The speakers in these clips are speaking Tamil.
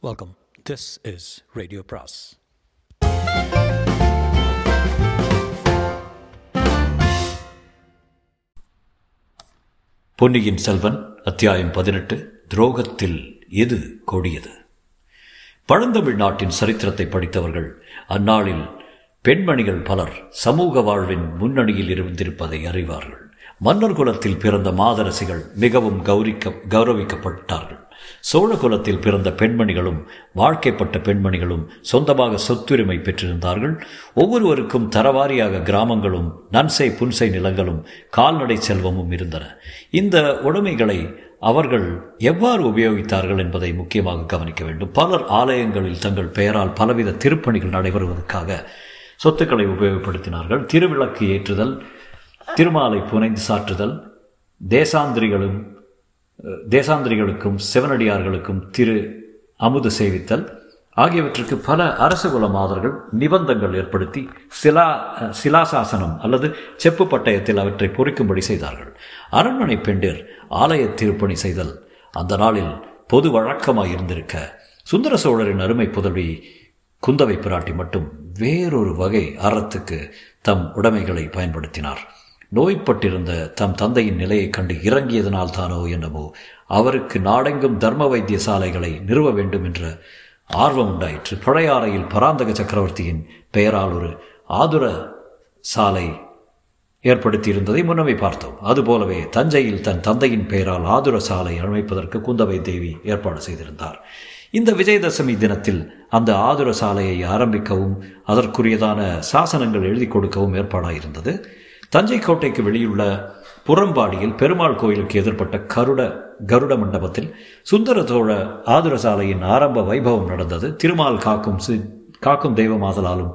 வெல்கம் திஸ் இஸ் ரேடியோ பிராஸ் பொன்னியின் செல்வன் அத்தியாயம் பதினெட்டு துரோகத்தில் எது கொடியது? பழந்தமிழ் நாட்டின் சரித்திரத்தை படித்தவர்கள் அந்நாளில் பெண்மணிகள் பலர் சமூக வாழ்வின் முன்னணியில் இருந்திருப்பதை அறிவார்கள். மன்னர் குலத்தில் பிறந்த மாதரசிகள் மிகவும் கௌரிக்க கௌரவிக்கப்பட்டார்கள். சோழ குலத்தில் பிறந்த பெண்மணிகளும் வாழ்க்கைப்பட்ட பெண்மணிகளும் சொந்தமாக சொத்துரிமை பெற்றிருந்தார்கள். ஒவ்வொருவருக்கும் தரவாரியாக கிராமங்களும் நன்சை புன்சை நிலங்களும் கால்நடை செல்வமும் இருந்தன. இந்த உடைமைகளை அவர்கள் எவ்வாறு உபயோகித்தார்கள் என்பதை முக்கியமாக கவனிக்க வேண்டும். பலர் ஆலயங்களில் தங்கள் பெயரால் பலவித திருப்பணிகள் நடைபெறுவதற்காக சொத்துக்களை உபயோகப்படுத்தினார்கள். திருவிளக்கு ஏற்றுதல் திருமாலை புனைந்து சாற்றுதல் தேசாந்திரிகளும் தேசாந்திரிகளுக்கும் சிவனடியார்களுக்கும் திரு அமுது சேவித்தல். ஆகியவற்றுக்கு பல அரசகுல மாதர்கள் நிபந்தங்கள் ஏற்படுத்தி சிலா சிலாசாசனம் அல்லது செப்பு பட்டயத்தில் அவற்றை பொறிக்கும்படி செய்தார்கள். அரண்மனை பெண்டிர் ஆலய திருப்பணி செய்தல். அந்த நாளில் பொது வழக்கமாக இருந்திருக்க சுந்தர சோழரின் அருமை புதல்வி குந்தவை பிராட்டி மட்டும் வேறொரு வகை அறத்துக்கு தம் உடைமைகளை பயன்படுத்தினார். நோய்பட்டிருந்த தம் தந்தையின் நிலையைக் கண்டு இறங்கியதனால் தானோ என்னவோ அவருக்கு நாடெங்கும் தர்ம வைத்திய சாலைகளை நிறுவ வேண்டும் என்ற ஆர்வம் உண்டாயிற்று. பழையாறையில் பராந்தக சக்கரவர்த்தியின் பெயரால் ஒரு ஆதுர சாலை ஏற்படுத்தியிருந்ததை முன்னமே பார்த்தோம். அதுபோலவே தஞ்சையில் தன் தந்தையின் பெயரால் ஆதுர சாலை அமைப்பதற்கு குந்தவை தேவி ஏற்பாடு செய்திருந்தார். இந்த விஜயதசமி தினத்தில் அந்த ஆதுர சாலையை ஆரம்பிக்கவும் அதற்குரியதான சாசனங்கள் எழுதி கொடுக்கவும் ஏற்பாடாயிருந்தது. தஞ்சை கோட்டைக்கு வெளியுள்ள புறம்பாடியில் பெருமாள் கோயிலுக்கு எதிர்ப்பட்ட கருட கருட மண்டபத்தில் சுந்தர சோழ ஆதுர சாலையின் ஆரம்ப வைபவம் நடந்தது. திருமால் காக்கும் காக்கும் தெய்வமாதலாலும்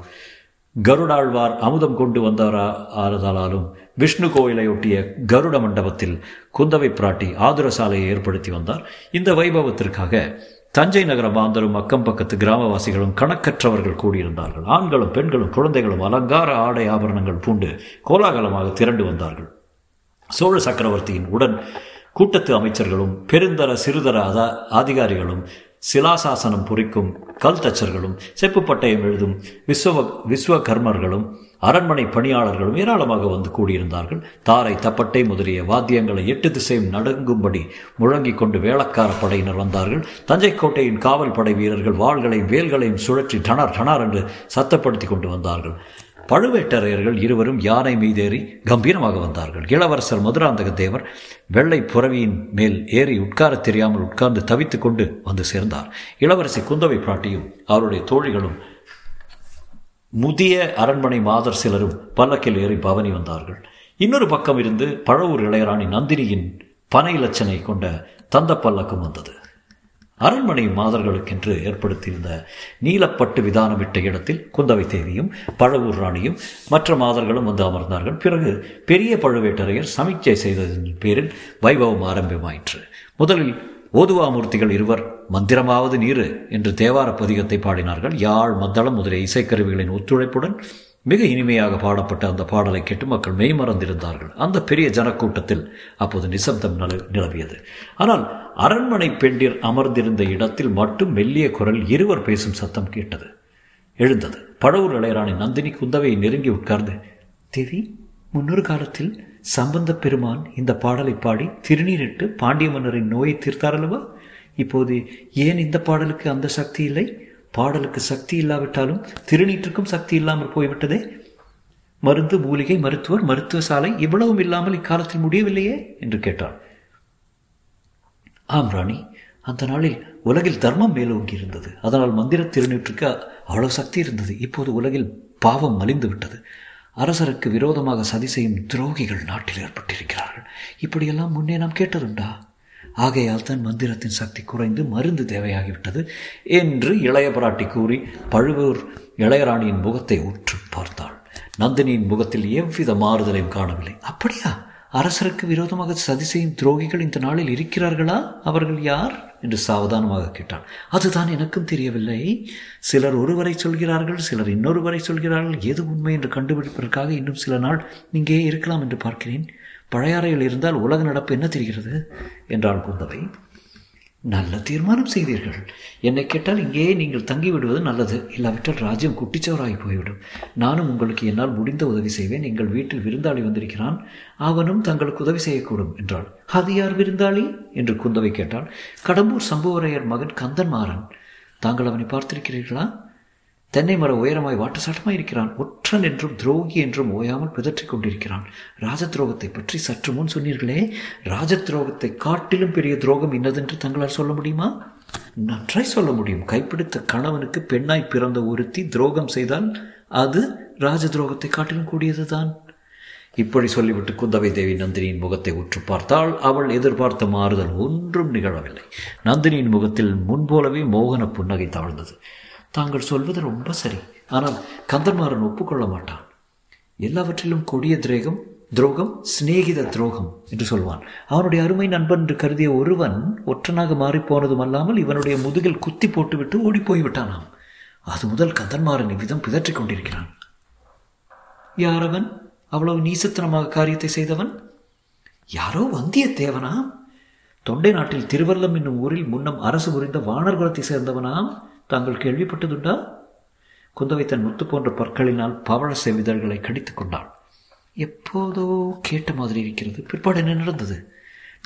கருடாழ்வார் அமுதம் கொண்டு வந்தவரா ஆறுதலாலும் விஷ்ணு கோயிலை ஒட்டிய கருட மண்டபத்தில் குந்தவை பிராட்டி ஆதுர சாலையை ஏற்படுத்தி வந்தார். இந்த வைபவத்திற்காக தஞ்சை நகர மாந்தரும் அக்கம் பக்கத்து கிராமவாசிகளும் கணக்கற்றவர்கள் கூடியிருந்தார்கள். ஆண்களும் பெண்களும் குழந்தைகளும் அலங்கார ஆடை ஆபரணங்கள் பூண்டு கோலாகலமாக திரண்டு வந்தார்கள். சோழ சக்கரவர்த்தியின் உடன் கூட்டத்து அமைச்சர்களும் பெருந்தர சிறுதர அதா அதிகாரிகளும் சிலாசாசனம் பொறிக்கும் கல் தச்சர்களும் செப்பு பட்டயம் எழுதும் விஸ்வ விஸ்வகர்மர்களும் அரண்மனை பணியாளர்களும் ஏராளமாக வந்து கூடியிருந்தார்கள். தாரை தப்பட்டை முதலிய வாத்தியங்களை எட்டு திசையும் நடுங்கும்படி முழங்கிக் கொண்டு வேளக்கார படையினர் வந்தார்கள். தஞ்சை கோட்டையின் காவல் படை வீரர்கள் வாள்களையும் வேல்களையும் சுழற்றி டனார் டனார் என்று சத்தப்படுத்தி கொண்டு வந்தார்கள். பழுவேட்டரையர்கள் இருவரும் யானை மீதேறி கம்பீரமாக வந்தார்கள். இளவரசர் மதுராந்தக தேவர் வெள்ளை புறவியின் மேல் ஏறி உட்கார தெரியாமல் உட்கார்ந்து தவித்துக் கொண்டு வந்து சேர்ந்தார். இளவரசி குந்தவை பிராட்டியும் அவருடைய தோழிகளும் முதிய அரண்மனை மாதர் சிலரும் பல்லக்கில் ஏறி பவனி வந்தார்கள். இன்னொரு பக்கம் இருந்து பழவூர் இளையராணி நந்தினியின் பனை இலச்சனை கொண்ட தந்த பல்லக்கம் வந்தது. அரண்மனை மாதர்களுக்கென்று ஏற்படுத்தியிருந்த நீலப்பட்டு விதானமிட்ட இடத்தில் குந்தவை தேவியும் பழவூர் ராணியும் மற்ற மாதர்களும் வந்து அமர்ந்தார்கள். பிறகு பெரிய பழுவேட்டரையர் சமீட்சை செய்ததன் பேரில் வைபவம் ஆரம்பமாயிற்று. முதலில் ஓதுவாமூர்த்திகள் இருவர் மந்திரமாவது நீரு என்று தேவார பதிகத்தை பாடினார்கள். யாழ் மத்தளம் முதலிய இசைக்கருவிகளின் ஒத்துழைப்புடன் மிக இனிமையாக பாடப்பட்ட அந்த பாடலை கேட்டு மக்கள் மெய்மறந்திருந்தார்கள் அந்த பெரிய ஜனக்கூட்டத்தில் அப்போது நிசப்தம் நிலவியது. ஆனால் அரண்மனை பெண்டிர் அமர்ந்திருந்த இடத்தில் மட்டும் மெல்லிய குரல் இருவர் பேசும் சத்தம் கேட்டது. எழுந்தது. பழவூர் இளையராணி நந்தினி குந்தவையை நெருங்கி உட்கார்ந்து தேவி முன்னொரு காலத்தில் சம்பந்த பெருமான் இந்த பாடலை பாடி திருநீரிட்டு பாண்டிய மன்னரின் நோயை தீர்த்தாரல்லவா? இப்போது ஏன் இந்த பாடலுக்கு அந்த சக்தி இல்லை? பாடலுக்கு சக்தி இல்லாவிட்டாலும் திருநீற்றுக்கும் சக்தி இல்லாமல் போய்விட்டதே? மருந்து மூலிகை மருத்துவர் மருத்துவ சாலை இவ்வளவும் இல்லாமல் இக்காலத்தில் முடியவில்லையே? என்று கேட்டாள். ஆம் ராணி. அந்த நாளில் உலகில் தர்மம் மேலோங்கி இருந்தது. அதனால் மந்திர திருநீற்றுக்கு அவ்வளவு சக்தி இருந்தது. இப்போது உலகில் பாவம் மலிந்து விட்டது. அரசருக்கு விரோதமாக சதி செய்யும் துரோகிகள் நாட்டில் ஏற்பட்டிருக்கிறார்கள். இப்படியெல்லாம் முன்னே நாம் கேட்டதுண்டா? ஆகையால் தான் மந்திரத்தின் சக்தி குறைந்து மருந்து தேவையாகிவிட்டது என்று இளைய பிராட்டி கூறி பழுவூர் இளையராணியின் முகத்தை உற்று பார்த்தாள். நந்தினியின் முகத்தில் எவ்வித மாறுதலையும் காணவில்லை. அப்படியா? அரசருக்கு விரோதமாக சதி செய்யும் துரோகிகள் இந்த நாளில் இருக்கிறார்களா? அவர்கள் யார்? என்று சாவதானமாக கேட்டாள். அதுதான் எனக்கும் தெரியவில்லை. சிலர் ஒருவரை சொல்கிறார்கள் சிலர் இன்னொருவரை சொல்கிறார்கள். எது உண்மை என்று கண்டுபிடிப்பதற்காக இன்னும் சில நாள் இங்கே இருக்கலாம் என்று பார்க்கிறேன். பழையாறையில் இருந்தால் உலக நடப்பு என்ன தெரிகிறது? என்றாள் குந்தவை. நல்ல தீர்மானம் செய்தீர்கள். என்னை கேட்டால் இங்கேயே நீங்கள் தங்கி விடுவது நல்லது. இல்லாவிட்டால் ராஜ்யம் குட்டிச்சவராகி போய்விடும். நானும் உங்களுக்கு என்னால் முடிந்த உதவி செய்வேன். எங்கள் வீட்டில் விருந்தாளி வந்திருக்கிறான். அவனும் தங்களுக்கு உதவி செய்யக்கூடும் என்றாள். அது யார் விருந்தாளி? என்று குந்தவை கேட்டாள். கடம்பூர் சம்புவரையர் மகன் கந்தன்மாறன் தாங்கள் அவனை பார்த்திருக்கிறீர்களா? தென்னை மரம் உயரமாய் வாட்டசாட்டமாய் இருக்கிறான். ஒற்றன் என்றும் துரோகி என்றும் ஓயாமல் பிதற்றிக் கொண்டிருக்கிறான். ராஜ துரோகத்தை பற்றி சற்று முன் சொன்னீர்களே ராஜ துரோகத்தை காட்டிலும் பெரிய துரோகம் இன்னதென்று தங்களால் சொல்ல முடியுமா? நன்றாய் சொல்ல முடியும். கைப்பிடித்த கணவனுக்கு பெண்ணாய் பிறந்த ஒருத்தி துரோகம் செய்தால் அது ராஜ துரோகத்தை காட்டிலும் கூடியதுதான். இப்படி சொல்லிவிட்டு குந்தவை தேவி நந்தினியின் முகத்தை உற்று பார்த்தால் அவள் எதிர்பார்த்த மாறுதல் ஒன்றும் நிகழவில்லை. நந்தினியின் முகத்தில் முன்போலவே மோகன புன்னகை தாழ்ந்தது. தாங்கள் சொல்வது ரொம்ப சரி. ஆனால் கந்தன்மாறன் ஒப்புக்கொள்ள மாட்டான். எல்லாவற்றிலும் கொடிய திரேகம் துரோகம் சிநேகித துரோகம் என்று சொல்வான். அவனுடைய அருமை நண்பன் என்று கருதிய ஒருவன் ஒற்றனாக மாறிப்போனதும் அல்லாமல் இவனுடைய முதுகில் குத்தி போட்டுவிட்டு ஓடிப்போய் விட்டானாம் அது முதல் கந்தன்மாறன் இவ்விதம் பிதற்றிக் கொண்டிருக்கிறான். யார் அவன் அவ்வளவு நீசத்தனமாக காரியத்தை செய்தவன்? யாரோ வந்தியத்தேவனாம் தொண்டை நாட்டில் திருவல்லம் என்னும் ஊரில் முன்னம் அரசு புரிந்த வானர் குலத்தை சேர்ந்தவனாம். தாங்கள் கேள்விப்பட்டதுண்டா? குந்தவை தன் முத்து போன்ற பற்களினால் பவழ செவிதழ்களை கடித்து கொண்டாள். எப்போதோ கேட்ட மாதிரி இருக்கிறது. பிற்பாடு என்ன நடந்தது?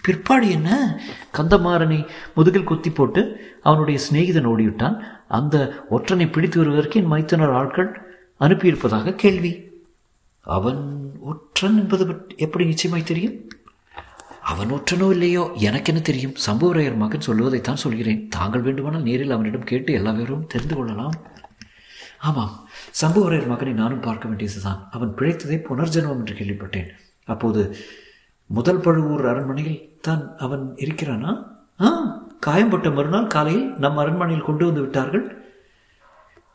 பிற்பாடு என்ன? கந்தமாறனை முதுகில் குத்தி போட்டு அவனுடைய சிநேகிதன் ஓடிவிட்டான். அந்த ஒற்றனை பிடித்து வருவதற்கு என் மைத்தனர் ஆட்கள் அனுப்பியிருப்பதாக கேள்வி. அவன் ஒற்றன் என்பது எப்படி நிச்சயமாய் தெரியும்? அவன் ஒற்றனோ இல்லையோ? எனக்கு என்ன தெரியும்? சம்புவரையர் மகன் சொல்லுவதைத்தான் சொல்கிறேன். தாங்கள் வேண்டுமானால் நேரில் அவனிடம் கேட்டு எல்லா விவரமும் தெரிந்து கொள்ளலாம். ஆமாம் சம்புவரையர் மகனை நானும் பார்க்க வேண்டியதுதான் அவன் பிழைத்ததே புனர்ஜென்மம் என்று கேள்விப்பட்டேன். அப்போது முதல் பழுவூர் அரண்மனையில் தான் அவன் இருக்கிறானா? ஆ காயம்பட்ட மறுநாள் காலையில் நம் அரண்மனையில் கொண்டு வந்து விட்டார்கள்.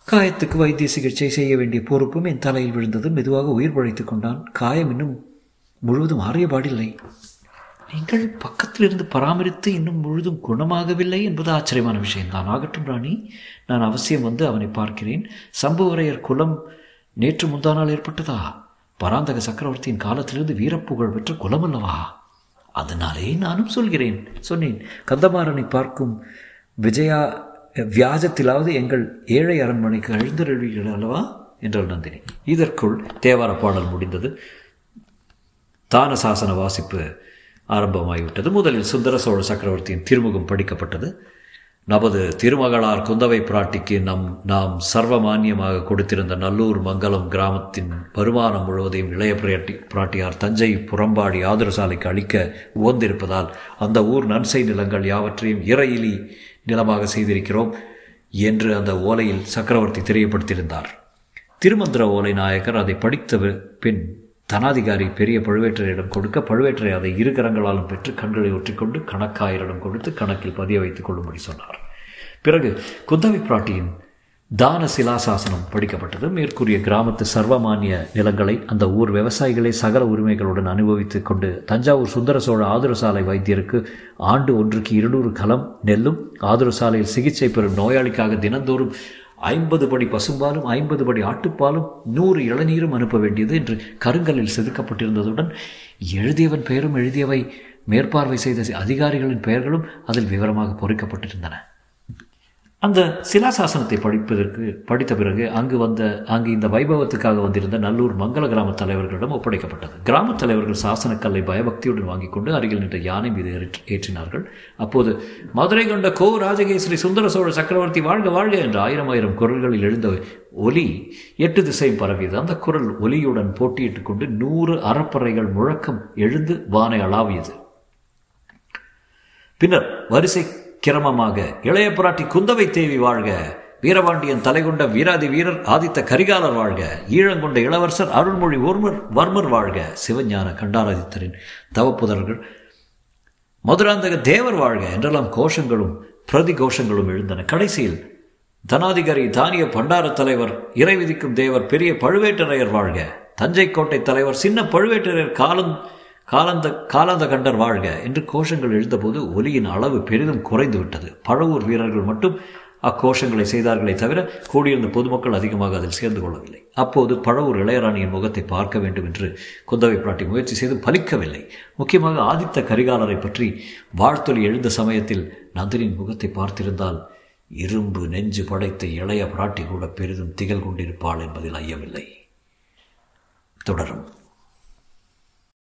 காயத்துக்கு வைத்திய சிகிச்சை செய்ய வேண்டிய பொறுப்பும் என் தலையில் விழுந்தது மெதுவாக உயிர் பழைத்து கொண்டான். காயம் இன்னும் முழுவதும் ஆறியபாடில்லை நீங்கள் பக்கத்தில் இருந்து பராமரித்து இன்னும் முழுதும் குணமாகவில்லை என்பது ஆச்சரியமான விஷயம். தான் ஆகட்டும் ராணி. நான் அவசியம் வந்து அவனை பார்க்கிறேன். சம்புவரையர் குலம் நேற்று முந்தானால் ஏற்பட்டதா? பராந்தக சக்கரவர்த்தியின் காலத்திலிருந்து வீரப்புகழ் பெற்ற குலம் அல்லவா அதனாலே நானும் சொல்கிறேன் சொன்னேன். கந்தமாறனை பார்க்கும் விஜயா வியாஜத்திலாவது எங்கள் ஏழை அரண்மனைக்கு அழுந்தருவீர்கள் அல்லவா? என்றாள் நந்தினி. இதற்குள் தேவார பாடல் முடிந்தது. தான சாசன வாசிப்பு ஆரம்பமாகிவிட்டது. முதலில் சுந்தர சோழ சக்கரவர்த்தியின் திருமுகம் படிக்கப்பட்டது. நமது திருமகளார் குந்தவை பிராட்டிக்கு நம் நாம் சர்வமானியமாக கொடுத்திருந்த நல்லூர் மங்கலம் கிராமத்தின் வருமானம் முழுவதையும் இளைய பிராட்டி பிராட்டியார் தஞ்சை புறம்பாடி ஆதரசாலைக்கு அளிக்க உவந்திருப்பதால் அந்த ஊர் நன்சை நிலங்கள் யாவற்றையும் இறையிலி நிலமாக செய்திருக்கிறோம் என்று அந்த ஓலையில் சக்கரவர்த்தி தெரியப்படுத்தியிருந்தார். திருமந்திர ஓலை நாயக்கர் அதை படித்த பின் தனாதிகாரி பெரிய பழுவேற்றரையிடம் கொடுக்க பழுவேற்றரை அதை இரு கரங்களாலும் பெற்று கண்களை ஒற்றிக்கொண்டு கணக்காயரிடம் கொடுத்து கணக்கில் பதிய வைத்துக் கொள்ளும்படி சொன்னார். பிறகு குந்தவி பிராட்டியின் தான சிலாசாசனம் படிக்கப்பட்டது. மேற்கூறிய கிராமத்து சர்வமானிய நிலங்களை அந்த ஊர் விவசாயிகளை சகல உரிமைகளுடன் அனுபவித்துக் கொண்டு தஞ்சாவூர் சுந்தர சோழ ஆதுரசாலை வைத்தியருக்கு ஆண்டு ஒன்றுக்கு இருநூறு கலம் நெல்லும் ஆதுரசாலையில் சிகிச்சை பெறும் நோயாளிக்காக தினந்தோறும் ஐம்பது படி பசும்பாலும் ஐம்பது படி ஆட்டுப்பாலும் நூறு இளநீரும் அனுப்ப வேண்டியது என்று கருங்கலில் செதுக்கப்பட்டிருந்ததுடன் எழுதியவன் பெயரும் எழுதியவை மேற்பார்வை செய்த அதிகாரிகளின் பெயர்களும் அதில் விவரமாக பொறிக்கப்பட்டிருந்தன. அந்த சிலாசாசனத்தை படிப்பதற்கு படித்த பிறகு அங்கு வந்த அங்கு இந்த வைபவத்துக்காக வந்திருந்த நல்லூர் மங்கள கிராம தலைவர்களிடம் ஒப்படைக்கப்பட்டது. கிராம தலைவர்கள் சாசனக்கல்லை பயபக்தியுடன் வாங்கிக் கொண்டு அருகில் நின்ற யானை மீது ஏற்றினார்கள். அப்போது மதுரை கொண்ட கோ ராஜகேசரி சுந்தர சோழ சக்கரவர்த்தி வாழ்க வாழ்க என்ற ஆயிரம் ஆயிரம் குரல்களில் எழுந்த ஒலி எட்டு திசையும் பரவியது. அந்த குரல் ஒலியுடன் போட்டியிட்டுக் கொண்டு நூறு அறப்பறைகள் முழக்கம் எழுந்து வானை அளாவியது. பின்னர் வரிசை கிரமமாக இளைய பிராட்டி குந்தவை தேவி வாழ்க வீரபாண்டியன் தலைகொண்ட வீராதி வீரர் ஆதித்த கரிகாலர் வாழ்க ஈழங்கொண்ட இளவரசர் அருள்மொழி ஒருவர் வர்மர் வாழ்க சிவஞான கண்டாராதித்தரின் தவப்புதர்கள். மதுராந்தக தேவர் வாழ்க என்றெல்லாம் கோஷங்களும் பிரதி கோஷங்களும் எழுந்தன. கடைசியில் தனாதிகாரி தானிய பண்டார தலைவர் இறை விதிக்கும் தேவர் பெரிய பழுவேட்டரையர் வாழ்க தஞ்சை கோட்டை தலைவர் சின்ன பழுவேட்டரையர் காலம் காலந்த காலந்த கண்டர் வாழ்க என்று கோஷங்கள் எழுந்தபோது ஒலியின் அளவு பெரிதும் குறைந்து விட்டது பழவூர் வீரர்கள் மட்டும் அக்கோஷங்களை செய்தார்களே தவிர கூடியிருந்த பொதுமக்கள் அதிகமாக அதில் சேர்ந்து கொள்ளவில்லை. அப்போது பழவூர் இளையராணியின் முகத்தை பார்க்க வேண்டும் என்று குந்தவை பிராட்டி முயற்சி செய்து பலிக்கவில்லை. முக்கியமாக ஆதித்த கரிகாலரை பற்றி வாழ்த்தொலி எழுந்த சமயத்தில் நந்தினியின் முகத்தை பார்த்திருந்தால் இரும்பு நெஞ்சு படைத்த இளைய பிராட்டி கூட பெரிதும் திகழ் கொண்டிருப்பாள் என்பதில் ஐயமில்லை. தொடரும்.